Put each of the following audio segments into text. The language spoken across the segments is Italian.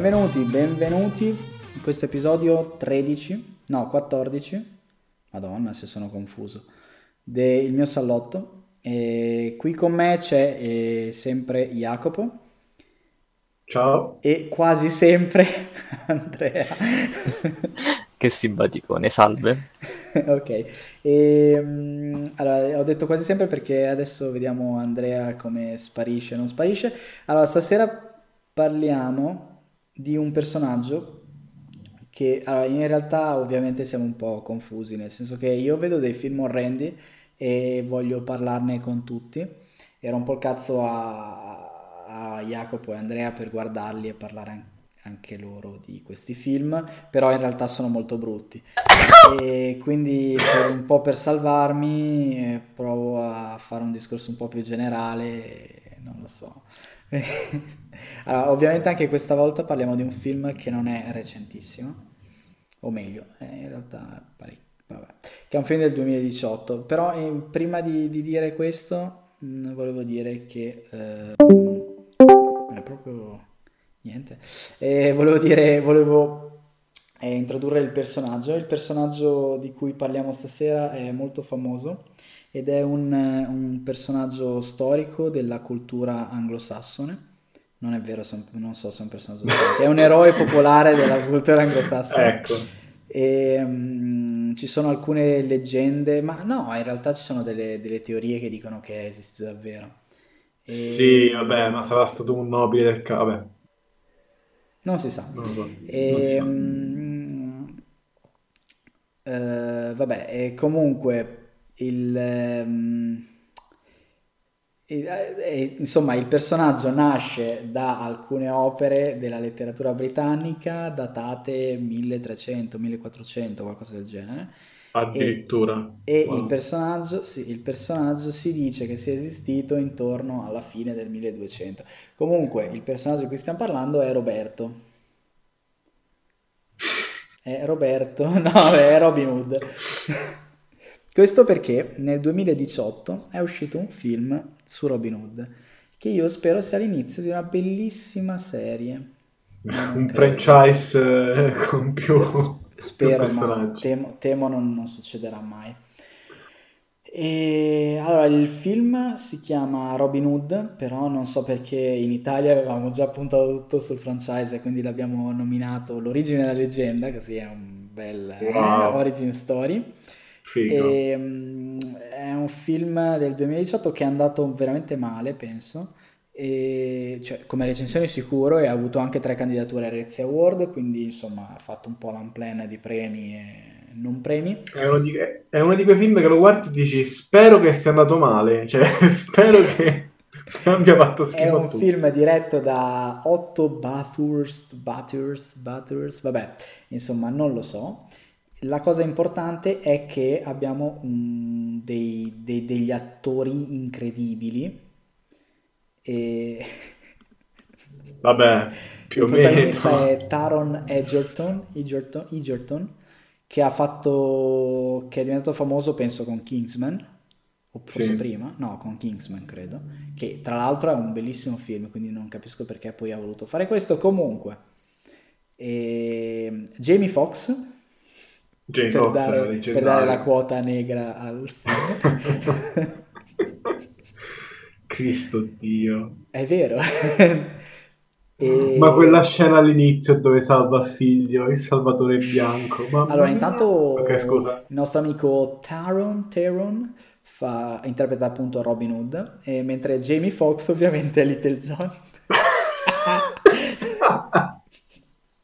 Benvenuti, benvenuti in questo episodio 13, no 14, madonna se sono confuso, del mio salotto. E qui con me c'è eh, sempre Jacopo Ciao. e quasi sempre Andrea. Che simpaticone, salve. ok, e, mm, allora ho detto quasi sempre perché adesso vediamo Andrea come sparisce o non sparisce. Allora, stasera parliamo di un personaggio che allora, in realtà ovviamente siamo un po' confusi, nel senso che io vedo dei film orrendi e voglio parlarne con tutti. Era un po' il cazzo a, a Jacopo e Andrea per guardarli e parlare an- anche loro di questi film, però in realtà sono molto brutti. E quindi un po' per salvarmi eh, provo a fare un discorso un po' più generale, non lo so. Allora, ovviamente anche questa volta parliamo di un film che non è recentissimo, o meglio, in realtà parecchio, vabbè, che è un film del 2018, però eh, prima di, di dire questo mh, volevo dire che eh, è proprio niente, Eh, volevo dire, volevo eh, introdurre il personaggio, il personaggio di cui parliamo stasera è molto famoso ed è un, un personaggio storico della cultura anglosassone. Non è vero, un- non so se è un personaggio storico, è un eroe popolare della cultura anglosassone. Ecco. E, mm, ci sono alcune leggende, ma no, in realtà ci sono delle, delle teorie che dicono che esiste davvero. E Sì, vabbè, ma sarà stato un nobile del ca... Vabbè, non si sa. non so. Non si E, sa. mm, eh, vabbè, e comunque il, ehm, il- eh, insomma, il personaggio nasce da alcune opere della letteratura britannica datate 1300, 1400, qualcosa del genere. E, Addirittura. e il Wow. personaggio, sì, il personaggio si dice che sia esistito intorno alla fine del 1200. Comunque, il personaggio di cui stiamo parlando è Roberto. È Roberto, no, è Robin Hood. Questo perché nel 2018 è uscito un film su Robin Hood, che io spero sia l'inizio di una bellissima serie. Non Un credo. franchise eh, con più, S- più Spero, ma temo, temo non, non succederà mai. E allora il film si chiama Robin Hood, però non so perché in Italia avevamo già puntato tutto sul franchise e quindi l'abbiamo nominato L'origine della leggenda, così è un bel eh, Wow, origin story. E, mm, è un film del 2018 che è andato veramente male, penso. E, cioè, come recensione sicuro e ha avuto anche tre candidature ai Razzie Award, quindi insomma ha fatto un po' l'unplan di premi e non premi. È uno di, è uno di quei film che lo guardi e dici spero che sia andato male, cioè spero che abbia fatto È schifo a un tutti. film diretto da Otto Bathurst, Bathurst, Bathurst, vabbè, insomma non lo so. La cosa importante è che abbiamo mm, dei- dei- degli attori incredibili e Vabbè, più il o protagonista meno. è Taron Egerton, Egerton, Egerton, che ha fatto, che è diventato famoso penso con Kingsman, o forse Sì. prima, no, con Kingsman credo, che tra l'altro è un bellissimo film, quindi non capisco perché poi ha voluto fare questo. Comunque, e Jamie Foxx, Jamie per Foxx è dare, per dare la quota negra al film. Cristo Dio. È vero. Ma quella E... scena all'inizio dove salva figlio, il salvatore bianco, mamma Allora, intanto Ok, scusa. il nostro amico Taron, Taron fa, interpreta appunto Robin Hood, e mentre Jamie Foxx ovviamente è Little John.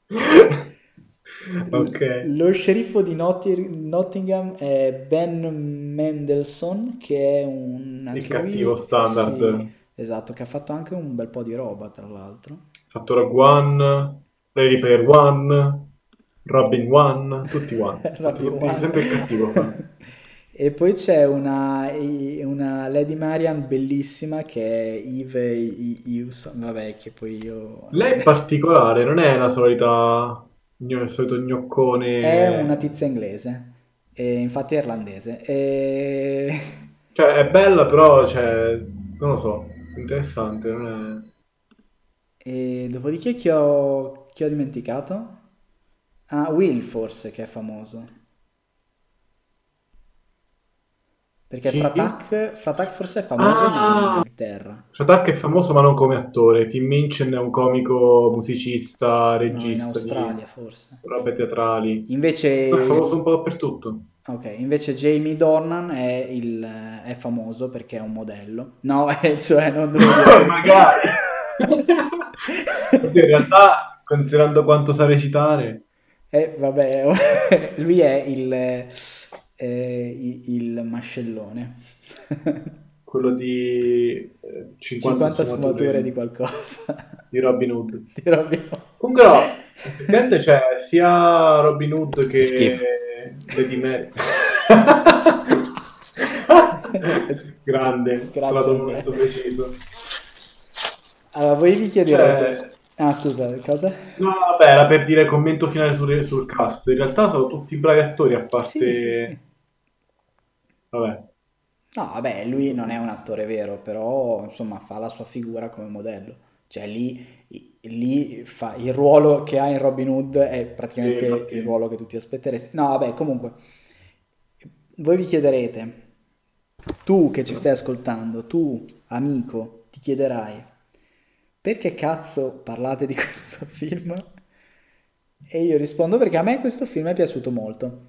Ok. Lo sceriffo di Notti- Nottingham è Ben Mendelssohn, che è un Il cattivo lui, standard. sì, esatto, che ha fatto anche un bel po' di roba, tra l'altro. Fatto Rogue One, Ready Player One, Robin One, tutti One. Robin tutti, One. sempre il cattivo. E poi c'è una, una Lady Marian bellissima che è Eve I- Hewson, vabbè, che poi io... Lei è particolare, non è la solita, il solito È gnoccone. una tizia inglese, e infatti è irlandese. E... Cioè, è bella, però, cioè, non lo so, interessante, non E dopodiché chi ho, chi ho dimenticato? Ah, Will forse che è famoso. Perché Chi? Fratak, Fratak forse è famoso Ah! in Inghilterra. Shatak è famoso ma non come attore. Tim Minchin è un comico, musicista, No, in regista Australia di forse. robe teatrali. Invece, È famoso un po' dappertutto. ok, invece Jamie Dornan è, il, è famoso perché è un modello. No, eh, cioè non devo dire Magari. Oddio, in realtà, considerando quanto sa recitare, Eh, vabbè, lui è il, eh, il, mascellone. quello di eh, 50, 50 sfumature di qualcosa. di Robin Hood. Di Robin Hood. Comunque no, effettivamente c'è sia Robin Hood che Schifo. Lady Mary. Grande, Grazie, momento preciso. Allora, voi vi chiederete... Cioè, Ah, scusa, cosa? no, vabbè, era per dire commento finale sul, sul cast. In realtà sono tutti bravi attori, a parte... Sì, sì, sì. Vabbè, No, vabbè, lui non è un attore vero, però insomma fa la sua figura come modello. Cioè lì, lì fa il ruolo che ha in Robin Hood è praticamente Sì, il ruolo che tu ti aspetteresti. No, vabbè, comunque, voi vi chiederete, tu che ci stai ascoltando, tu amico, ti chiederai, perché cazzo parlate di questo film? E io rispondo perché a me questo film è piaciuto molto.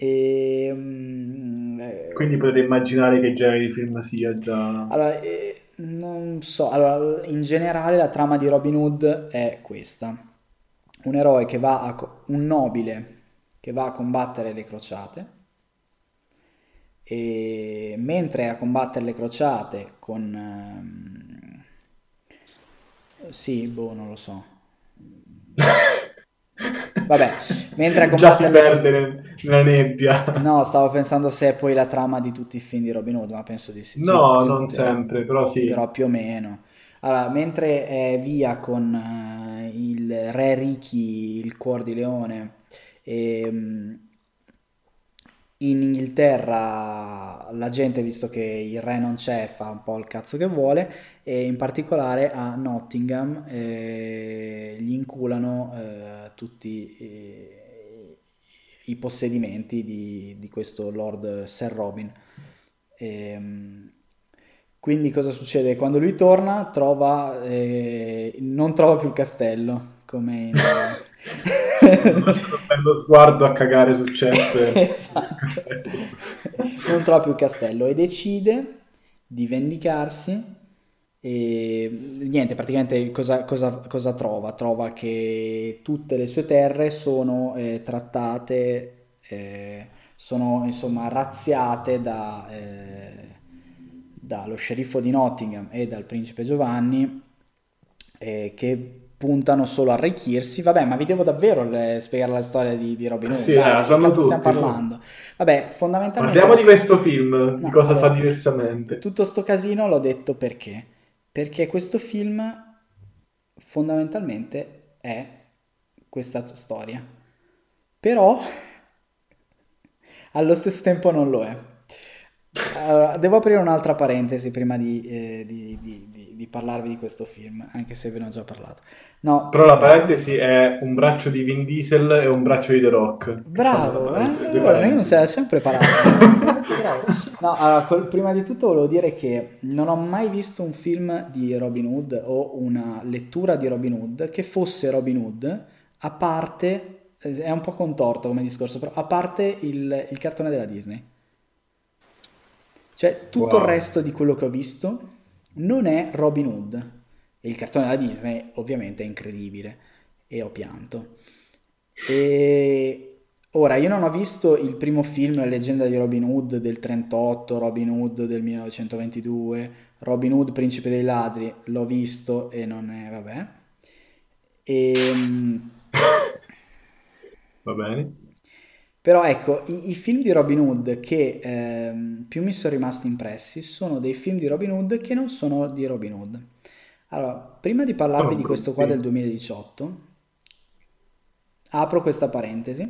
E, mm, eh, quindi potete immaginare che genere di film sia già... allora, eh, non so, allora, in generale la trama di Robin Hood è questa. Un eroe che va a, co- un nobile che va a combattere le crociate e mentre è a combattere le crociate con... ehm, sì, boh, non lo so. Vabbè, mentre Già si perde nel- nella nebbia. No, stavo pensando se è poi la trama di tutti i film di Robin Hood, ma penso di sì. No, Sì, non sì, sempre, però sì. Però più o meno. Allora, mentre è via con eh, il re Ricky, il cuor di leone, ehm, in Inghilterra la gente, visto che il re non c'è, fa un po' il cazzo che vuole, e in particolare a Nottingham eh, gli inculano eh, tutti eh, i possedimenti di, di questo Lord Sir Robin. Ehm, quindi cosa succede? Quando lui torna, trova, eh, non trova più il castello, come in... bello sguardo a cagare successe. Esatto. Non trova più il castello e decide di vendicarsi e niente, praticamente cosa, cosa- cosa trova? Trova che tutte le sue terre sono eh, trattate, eh, sono insomma razziate da, eh, dallo sceriffo di Nottingham e dal principe Giovanni eh, che puntano solo a arricchirsi. Vabbè, ma vi devo davvero le- spiegare la storia di, di Robin Hood? Sì, Dai, di che sanno stiamo tutti, su. parlando? Vabbè, fondamentalmente... Parliamo di questo film, di No, cosa fa allora, diversamente. Tutto sto casino l'ho detto perché? Perché questo film fondamentalmente è questa storia. Però allo stesso tempo non lo è. Allora, devo aprire un'altra parentesi prima di, eh, di- di- di- di parlarvi di questo film, anche se ve ne ho già parlato. No, Però la parentesi è un braccio di Vin Diesel e un braccio di The Rock. Bravo, eh? Allora, noi non siamo sempre. Bravo. No, allora, col- prima di tutto volevo dire che non ho mai visto un film di Robin Hood o una lettura di Robin Hood che fosse Robin Hood, a parte, è un po' contorto come discorso, però a parte il, il cartone della Disney. Cioè, tutto il Wow. resto di quello che ho visto non è Robin Hood. E il cartone della Disney ovviamente è incredibile e ho pianto. E ora io non ho visto il primo film, La leggenda di Robin Hood del 38, Robin Hood del 1922, Robin Hood principe dei ladri, l'ho visto e non è, vabbè. Ehm, Va bene. Però ecco, i, i film di Robin Hood che ehm, più mi sono rimasti impressi sono dei film di Robin Hood che non sono di Robin Hood. Allora, prima di parlarvi di questo qua del 2018, apro questa parentesi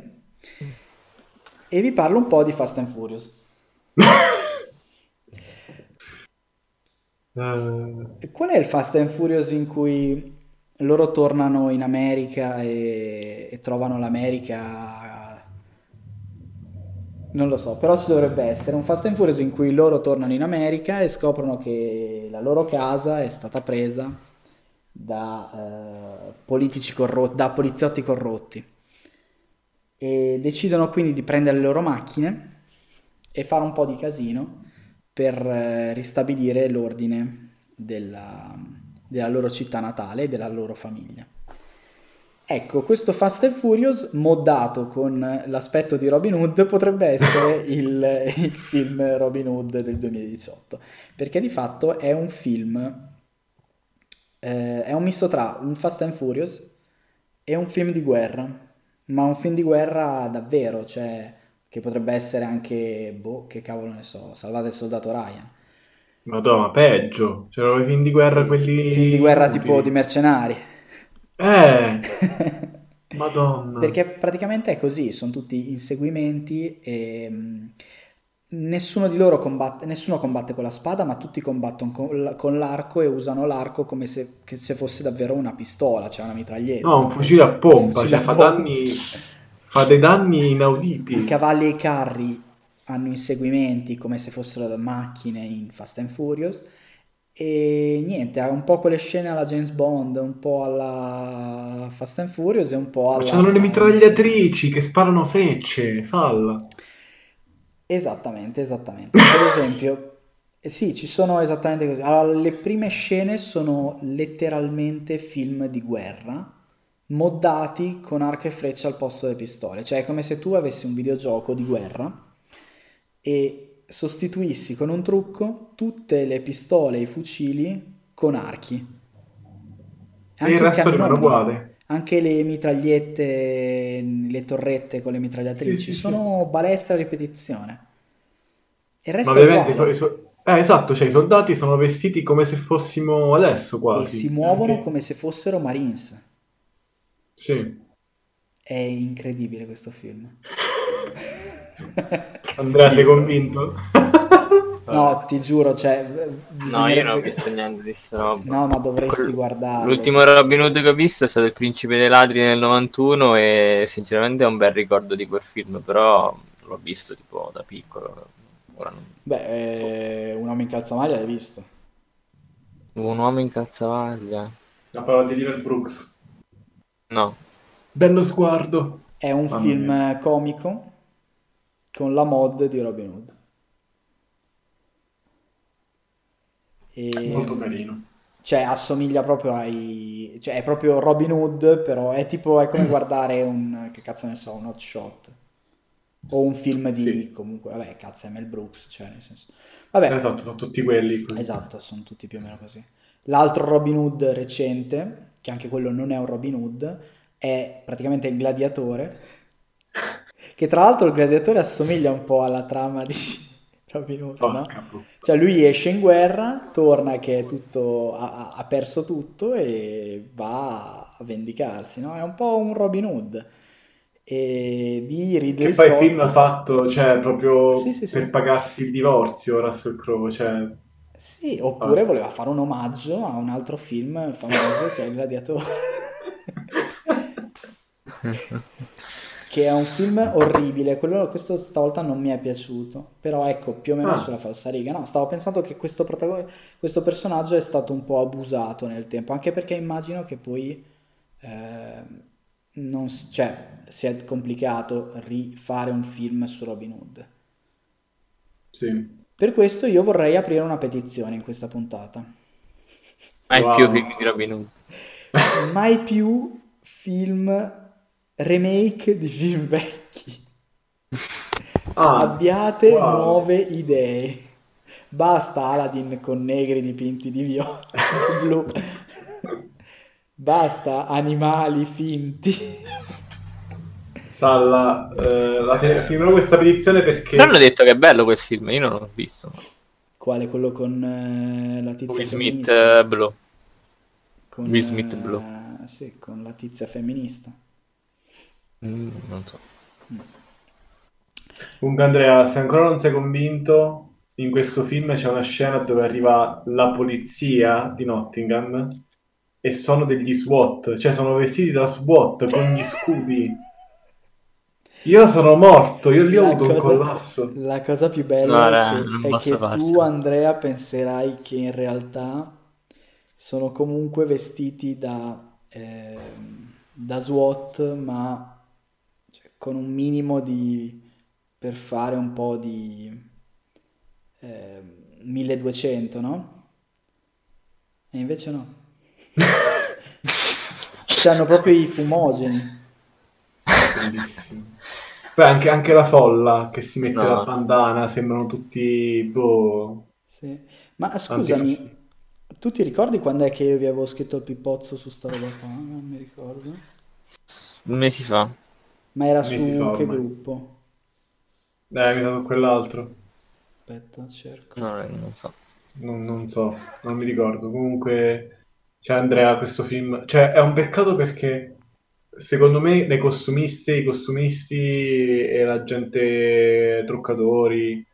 e vi parlo un po' di Fast and Furious. Eh, Qual è il Fast and Furious in cui loro tornano in America e, e trovano l'America non lo so, però ci dovrebbe essere un Fast and Furious in cui loro tornano in America e scoprono che la loro casa è stata presa da, eh, corrotti, da poliziotti corrotti. E decidono quindi di prendere le loro macchine e fare un po' di casino per eh, ristabilire l'ordine della, della loro città natale e della loro famiglia. Ecco, questo Fast and Furious moddato con l'aspetto di Robin Hood potrebbe essere il, il, film Robin Hood del 2018, perché di fatto è un film, eh, è un misto tra un Fast and Furious e un film di guerra, ma un film di guerra davvero, cioè che potrebbe essere anche, boh, che cavolo ne so, Salvate il soldato Ryan. Madonna, peggio, c'erano i film di guerra quelli... Film di guerra tipo di mercenari. Eh, madonna. Perché praticamente è così, sono tutti inseguimenti e mm, nessuno di loro combatte, nessuno combatte con la spada, ma tutti combattono con, con l'arco e usano l'arco come se, se, fosse davvero una pistola, cioè una mitraglietta. No, un fucile a pompa, fucile cioè a fa, pompa. Danni, fa dei danni inauditi. I cavalli e i carri hanno inseguimenti come se fossero macchine in Fast and Furious e niente, ha un po' quelle scene alla James Bond, un po' alla Fast and Furious e un po' alla... C'hanno le mitragliatrici che sparano frecce, salla. Esattamente, esattamente. Per esempio, eh, sì, ci sono esattamente così. Allora, le prime scene sono letteralmente film di guerra, moddati con arco e freccia al posto delle pistole. Cioè è come se tu avessi un videogioco di guerra e sostituissi con un trucco tutte le pistole e i fucili con archi. Anche e il resto rimane uguale. Anche le mitragliette, le torrette con le mitragliatrici sì, sì, sono sì. balestra a ripetizione. Il resto Ma ovviamente so, so, eh, esatto, cioè i soldati sono vestiti come se fossimo adesso quasi. E si muovono okay. come se fossero Marines. Sì. È incredibile questo film. Andrea, sei convinto? No, ti giuro, cioè... No, io non ho visto niente di sta roba. No, ma dovresti Quel... guardarlo. L'ultimo Robin Hood che ho visto è stato Il Principe dei Ladri nel 91 e sinceramente è un bel ricordo di quel film, però l'ho visto tipo da piccolo. Non... Beh, eh, Un uomo in calzamaglia l'hai visto? Un uomo in calzamaglia? La parola di Dylan Brooks. No. Bello sguardo. È un Mamma film mia. comico con la mod di Robin Hood. E, Molto carino. Cioè, assomiglia proprio ai... Cioè, è proprio Robin Hood, però è tipo... È come guardare un... Che cazzo ne so, un hot shot. O un film di... Sì. Comunque, vabbè, cazzo, è Mel Brooks, cioè, nel senso... Vabbè. Esatto, sono tutti quelli. Così. Esatto, sono tutti più o meno così. L'altro Robin Hood recente, che anche quello non è un Robin Hood, è praticamente il gladiatore che tra l'altro il gladiatore assomiglia un po' alla trama di Robin Hood, no? Cioè lui esce in guerra, torna che tutto, ha, ha, perso tutto e va a vendicarsi, no? È un po' un Robin Hood. E di Ridley che Scott... poi il film ha fatto, cioè, proprio sì, sì, per sì. pagarsi il divorzio, Russell Crowe, cioè... Sì, oppure ah. voleva fare un omaggio a un altro film famoso che è Il Gladiatore. che è un film orribile, quello, questo stavolta non mi è piaciuto, però ecco, più o meno ah. sulla falsariga. No, stavo pensando che questo, protagon- questo personaggio è stato un po' abusato nel tempo, anche perché immagino che poi eh, non, cioè, sia complicato rifare un film su Robin Hood. Sì. Per questo io vorrei aprire una petizione in questa puntata. Mai wow. più film di Robin Hood. Mai più film remake di film vecchi. Ah, Abbiate wow. nuove idee. Basta Aladdin con negri dipinti di viola blu. Basta animali finti. Salla, eh, la, firmerò questa petizione perché... Però hanno detto che è bello quel film, io non l'ho visto. Quale? Quello con eh, la tizia Will Smith uh, Blue. Con, Will Smith Blue. Uh, sì, con la tizia femminista. Mm, non so. Comunque Andrea, se ancora non sei convinto, in questo film c'è una scena dove arriva la polizia di Nottingham e sono degli SWAT, cioè sono vestiti da SWAT con gli scudi. Io sono morto, io lì ho avuto un collasso. la cosa più bella No, è non è che tu, Andrea, penserai che in realtà sono comunque vestiti da, ehm, da SWAT, ma con un minimo di... per fare un po' di ehm, 1200, no? E invece no. C'hanno proprio i fumogeni. Bellissimo. Poi anche, anche la folla che si mette No. la bandana, sembrano tutti, boh, Sì. Ma scusami, antifascisti. tu ti ricordi quando è che io vi avevo scritto il pippozzo su sta roba qua? Non mi ricordo. Mesi fa. Ma era su fa che gruppo? Eh, mi sa su quell'altro. Aspetta, cerco. No, non so. Non, non so, non mi ricordo. Comunque, cioè Andrea, questo film, cioè è un peccato perché secondo me le costumiste, i costumisti e la gente truccatori,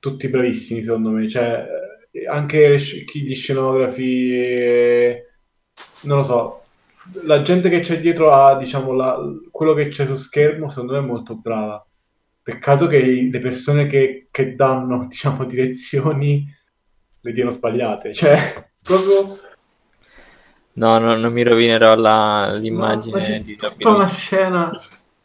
tutti bravissimi secondo me. Cioè, eh, anche chi gli scenografi, eh, non lo so, la gente che c'è dietro a, diciamo, la- quello che c'è su schermo, secondo me è molto brava. Peccato che le persone che, che danno, diciamo, direzioni le diano sbagliate. Cioè, proprio... No, no, non mi rovinerò la- Ma, ma l'immagine c'è di tutta una scena,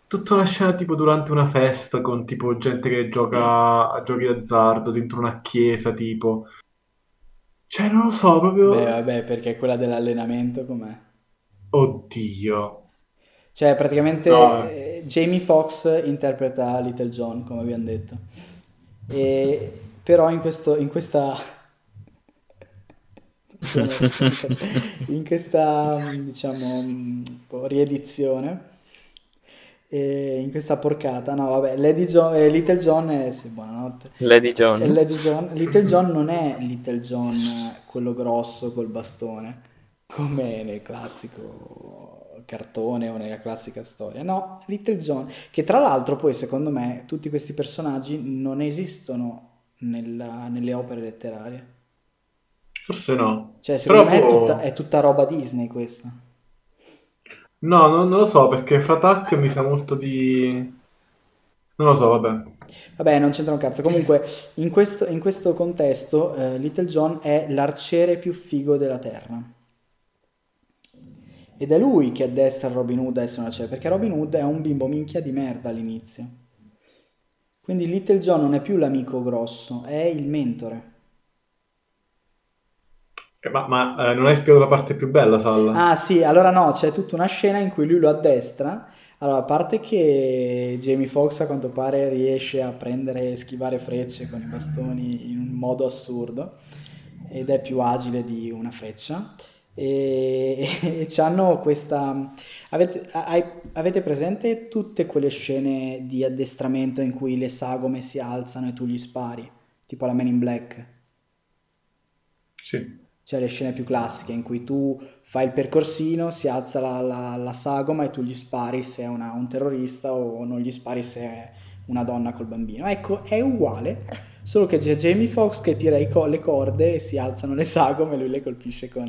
tutta una scena tipo durante una festa con tipo gente che gioca a giochi d'azzardo dentro una chiesa, tipo. Cioè, non lo so, proprio... Beh, vabbè, perché quella dell'allenamento com'è? Oddio. Cioè, praticamente No, eh, Jamie Foxx interpreta Little John, come abbiamo detto. E, però in questo, in questa... in questa, diciamo, un po' riedizione, e in questa porcata, no, vabbè, Lady Jo- eh, Little John è... Sì, buonanotte. Lady John. Lady John- Little John non è Little John quello grosso col bastone, come nel classico cartone o nella classica storia. No, Little John, che tra l'altro poi secondo me tutti questi personaggi non esistono nella- nelle opere letterarie. Forse no. Cioè, secondo me è Però- tutta, è tutta roba Disney questa. No, non, non lo so, perché Fratak mi sa molto di... Non lo so, vabbè. Vabbè, non c'entra un cazzo. Comunque, in questo, in questo contesto, eh, Little John è l'arciere più figo della Terra. Ed è lui che addestra Robin Hood a essere un arciere, perché Robin Hood è un bimbo minchia di merda all'inizio. Quindi Little John non è più l'amico grosso, è il mentore. Eh, Ma, ma, eh, non hai spiegato la parte più bella, Salla? Ah sì, allora no, c'è tutta una scena in cui lui lo addestra. Allora, a parte che Jamie Foxx a quanto pare riesce a prendere e schivare frecce con i bastoni in un modo assurdo ed è più agile di una freccia. E, e c'hanno questa... Avete, hai- avete presente tutte quelle scene di addestramento in cui le sagome si alzano e tu gli spari? Tipo la Men in Black? Sì. Cioè le scene più classiche in cui tu fai il percorsino, si alza la, la- la sagoma e tu gli spari se è una- un terrorista o non gli spari se è una donna col bambino. Ecco, è uguale, solo che c'è Jamie Foxx che tira co- le corde e si alzano le sagome e lui le colpisce con,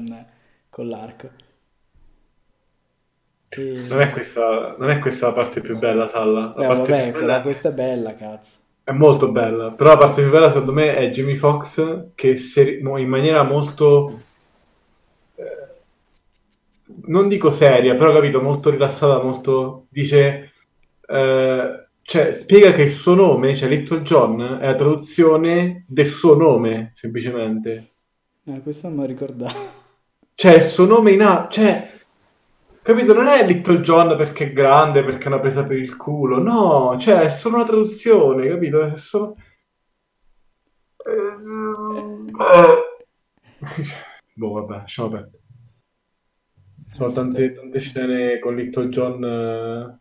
con l'arco. E- Non è questa, non è questa la parte più bella, Salla. La parte vabbè, bella questa è bella, cazzo. è molto bella, però la parte più bella secondo me è Jamie Foxx che seri- in maniera molto, eh, non dico seria, però capito, molto rilassata, molto, dice, eh, cioè spiega che il suo nome, cioè Little John, è la traduzione del suo nome, semplicemente. Eh, questo non mi ricordavo. Cioè, il suo nome in A, cioè, capito? Non è Little John perché è grande, perché è una presa per il culo, no, cioè, è solo una traduzione, capito? È solo... boh, vabbè, lasciamo perdere. Sono tante, tante scene con Little John. eh,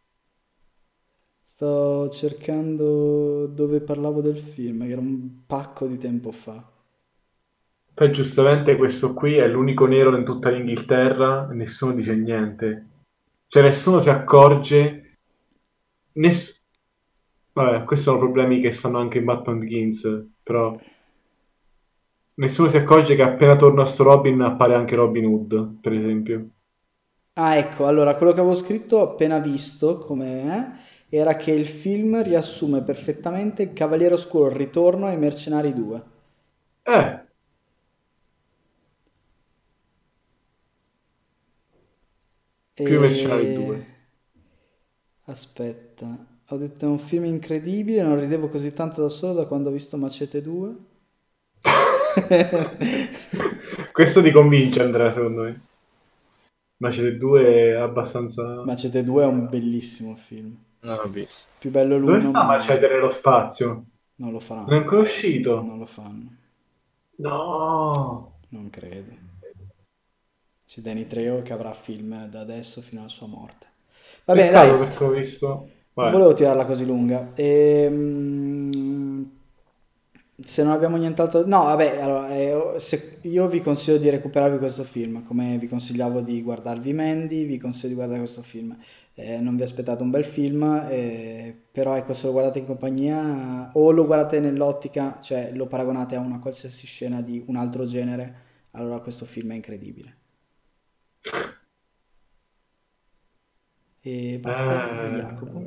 Sto cercando dove parlavo del film, che era un pacco di tempo fa. Poi giustamente questo qui è l'unico nero in tutta l'Inghilterra e nessuno dice niente. Cioè nessuno si accorge. Ness... Vabbè, questi sono problemi che stanno anche in Batman Begins, però nessuno si accorge che appena torna sto Robin appare anche Robin Hood, per esempio. Ah, ecco, allora quello che avevo scritto appena visto come eh, era che il film riassume perfettamente il Cavaliere Oscuro, il ritorno ai Mercenari 2. Eh, più i Mercenari 2. E... Aspetta, ho detto è un film incredibile, non ridevo così tanto da solo da quando ho visto Macete 2. Questo ti convince, Andrea, secondo me. Macete 2 è abbastanza... Macete 2 è un bellissimo film. Non l'ho visto. Più bello lui Dove sta Macete nello spazio? non lo Non è faranno. ancora uscito? Non lo fanno, No! non credo. C'è Danny Trejo che avrà film da adesso fino alla sua morte. Va bene, Peccato dai, perché ho visto... non Vai. volevo tirarla così lunga. Ehm, se non abbiamo nient'altro... No, vabbè, allora, eh, se- io vi consiglio di recuperarvi questo film, come vi consigliavo di guardarvi Mandy, vi consiglio di guardare questo film. Eh, non vi aspettate un bel film, eh, però ecco, se lo guardate in compagnia o lo guardate nell'ottica, cioè lo paragonate a una qualsiasi scena di un altro genere, allora questo film è incredibile. E basta, Eh, Jacopo.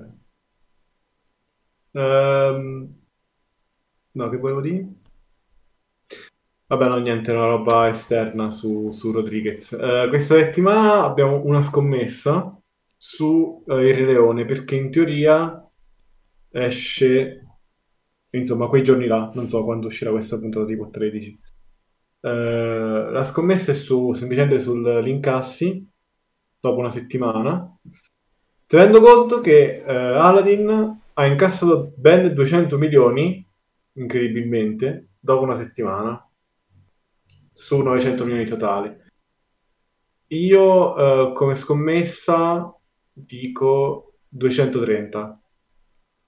ehm, no, che volevo dire? Vabbè, no, niente, una roba esterna su, su Rodriguez. Eh, questa settimana abbiamo una scommessa su eh, Il Re Leone, perché in teoria esce, insomma, quei giorni là, non so quando uscirà questa puntata, tipo 13. Eh, la scommessa è su, semplicemente sull'incassi, dopo una settimana. Tenendo conto che eh, Aladdin ha incassato ben 200 milioni, incredibilmente, dopo una settimana, su 900 milioni totali. Io eh, come scommessa dico 230,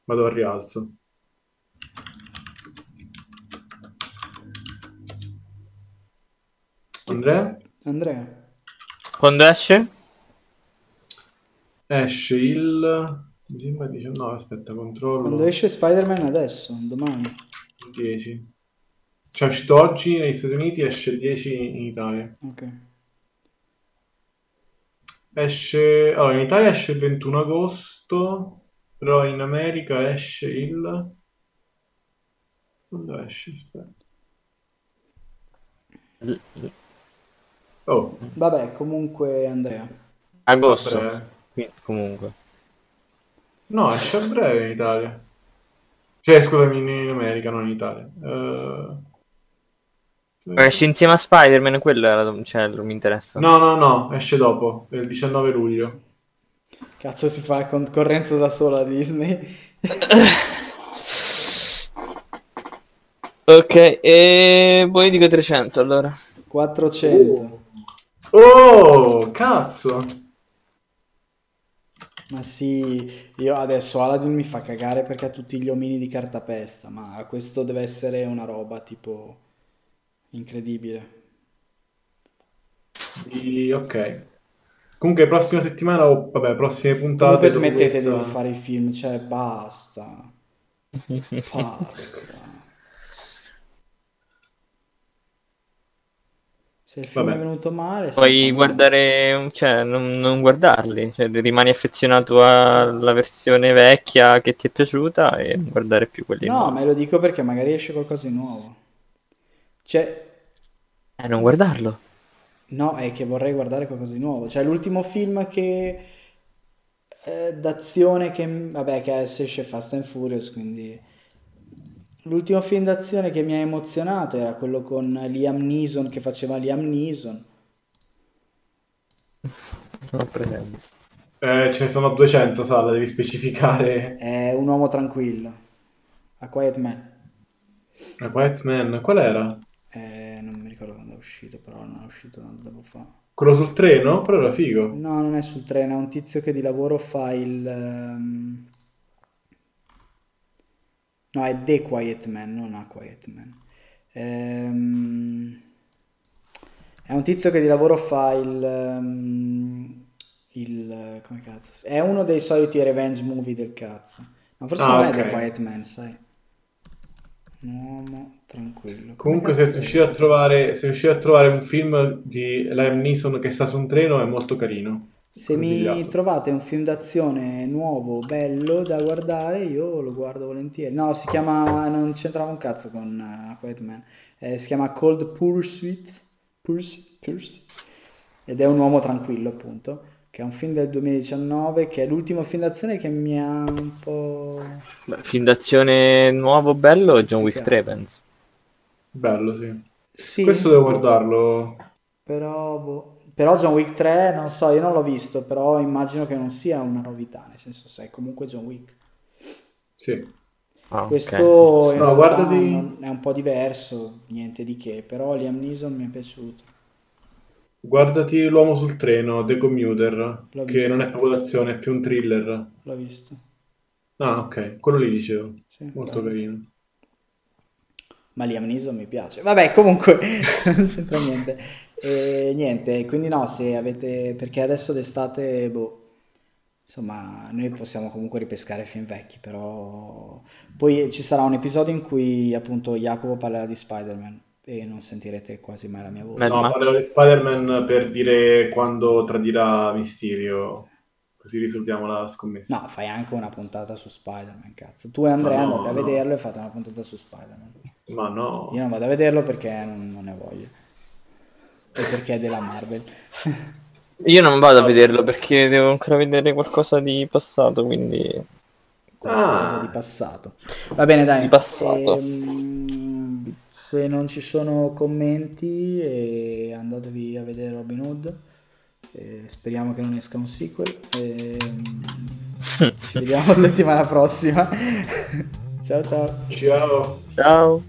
vado al rialzo. Andrea? Andrea? Quando esce? Esce il... Mi sembra 19, aspetta, controllo. Quando esce Spider-Man adesso, domani. 10. Cioè è uscito oggi negli Stati Uniti, esce il 10 in Italia. Ok. Esce... Allora, in Italia esce il 21 agosto, però in America esce il... Quando esce? Aspetta. Oh, Vabbè, comunque Andrea. Agosto. vabbè. Quindi, comunque. No, esce a breve in Italia. Cioè, scusami, in, America, non in Italia. Eh, Esce insieme a Spider-Man, quello era, la- cioè, mi interessa. No, no, no, esce dopo, il 19 luglio. Cazzo si fa concorrenza da sola a Disney. Ok, e poi dico 300 allora. 400. Oh, cazzo! Ma sì, io adesso Aladdin mi fa cagare perché ha tutti gli omini di cartapesta, ma questo deve essere una roba tipo incredibile. Di- Ok. Comunque, prossima settimana, o vabbè, prossime puntate. Comunque smettete questa- di fare i film, cioè basta. Basta. Se il film Vabbè. è venuto male, Puoi guardare, cioè, non, non guardarli, cioè, rimani affezionato alla versione vecchia che ti è piaciuta e non guardare più quelli No, nuovi. ma lo dico perché magari esce qualcosa di nuovo. Cioè, Eh, non guardarlo. no, è che vorrei guardare qualcosa di nuovo. Cioè, l'ultimo film che... eh, d'azione che... Vabbè, che adesso esce Fast and Furious, quindi... L'ultimo film d'azione che mi ha emozionato era quello con Liam Neeson, che faceva Liam Neeson. Non ho presente. Eh, ce ne sono 200, Sala, devi specificare. È un uomo tranquillo. A Quiet Man. Eh, White Man, qual era? Eh, non mi ricordo quando è uscito, però non è uscito tanto tempo fa. Quello sul treno? Però era figo. No, non è sul treno, è un tizio che di lavoro fa il... ehm, No, è The Quiet Man, non A Quiet Man. Ehm, È un tizio che di lavoro fa il... ehm, il... come cazzo? È uno dei soliti revenge movie del cazzo. Ma forse Ah, non è ok. The Quiet Man, sai? Un uomo tranquillo. Come Comunque, se cazzo è? riuscite a trovare, se riuscite a trovare un film di Liam Neeson che sta su un treno, è molto carino. Se mi trovate un film d'azione nuovo, bello da guardare, io lo guardo volentieri. No, si chiama, non c'entrava un cazzo con uh, Quiet Man. Eh, si chiama Cold Pursuit, Purs- Pursuit, ed è un uomo tranquillo, appunto, che è un film del 2019, che è l'ultimo film d'azione che mi ha un po'... Beh, film d'azione nuovo bello John Wick Sì. 3 penso. Bello, sì. Sì, Questo devo guardarlo. però, boh. Però John Wick 3, non so, io non l'ho visto, però immagino che non sia una novità, nel senso, sai, comunque John Wick. Sì. Ah. Questo in No, guardati- è un po' diverso, niente di che, però Liam Neeson mi è piaciuto. Guardati L'uomo sul treno, The Commuter, L'ho che visto. non è proprio d'azione, è più un thriller. L'ho visto. Ah, ok, quello lì dicevo. Sì, Molto bello. carino. Ma Liam Neeson mi piace. Vabbè, comunque non c'entra niente. E niente, quindi no, se avete... perché adesso d'estate, boh, insomma, noi possiamo comunque ripescare film vecchi, però poi ci sarà un episodio in cui appunto Jacopo parlerà di Spider-Man e non sentirete quasi mai la mia voce. No, parlerò di Spider-Man per dire quando tradirà Mysterio, così risolviamo la scommessa. No, fai anche una puntata su Spider-Man, cazzo. Tu e Andrea No, andate a no. vederlo e fate una puntata su Spider-Man. Ma no. Io non vado a vederlo perché non, non ne voglio. E perché è della Marvel. Io non vado a vederlo perché devo ancora vedere qualcosa di passato, quindi Qualcosa Ah. di passato. Va bene, dai. Di passato. Ehm, se non ci sono commenti, eh, andatevi a vedere Robin Hood. Eh, speriamo che non esca un sequel. Ehm, ci vediamo settimana prossima. ciao ciao. Ciao. ciao.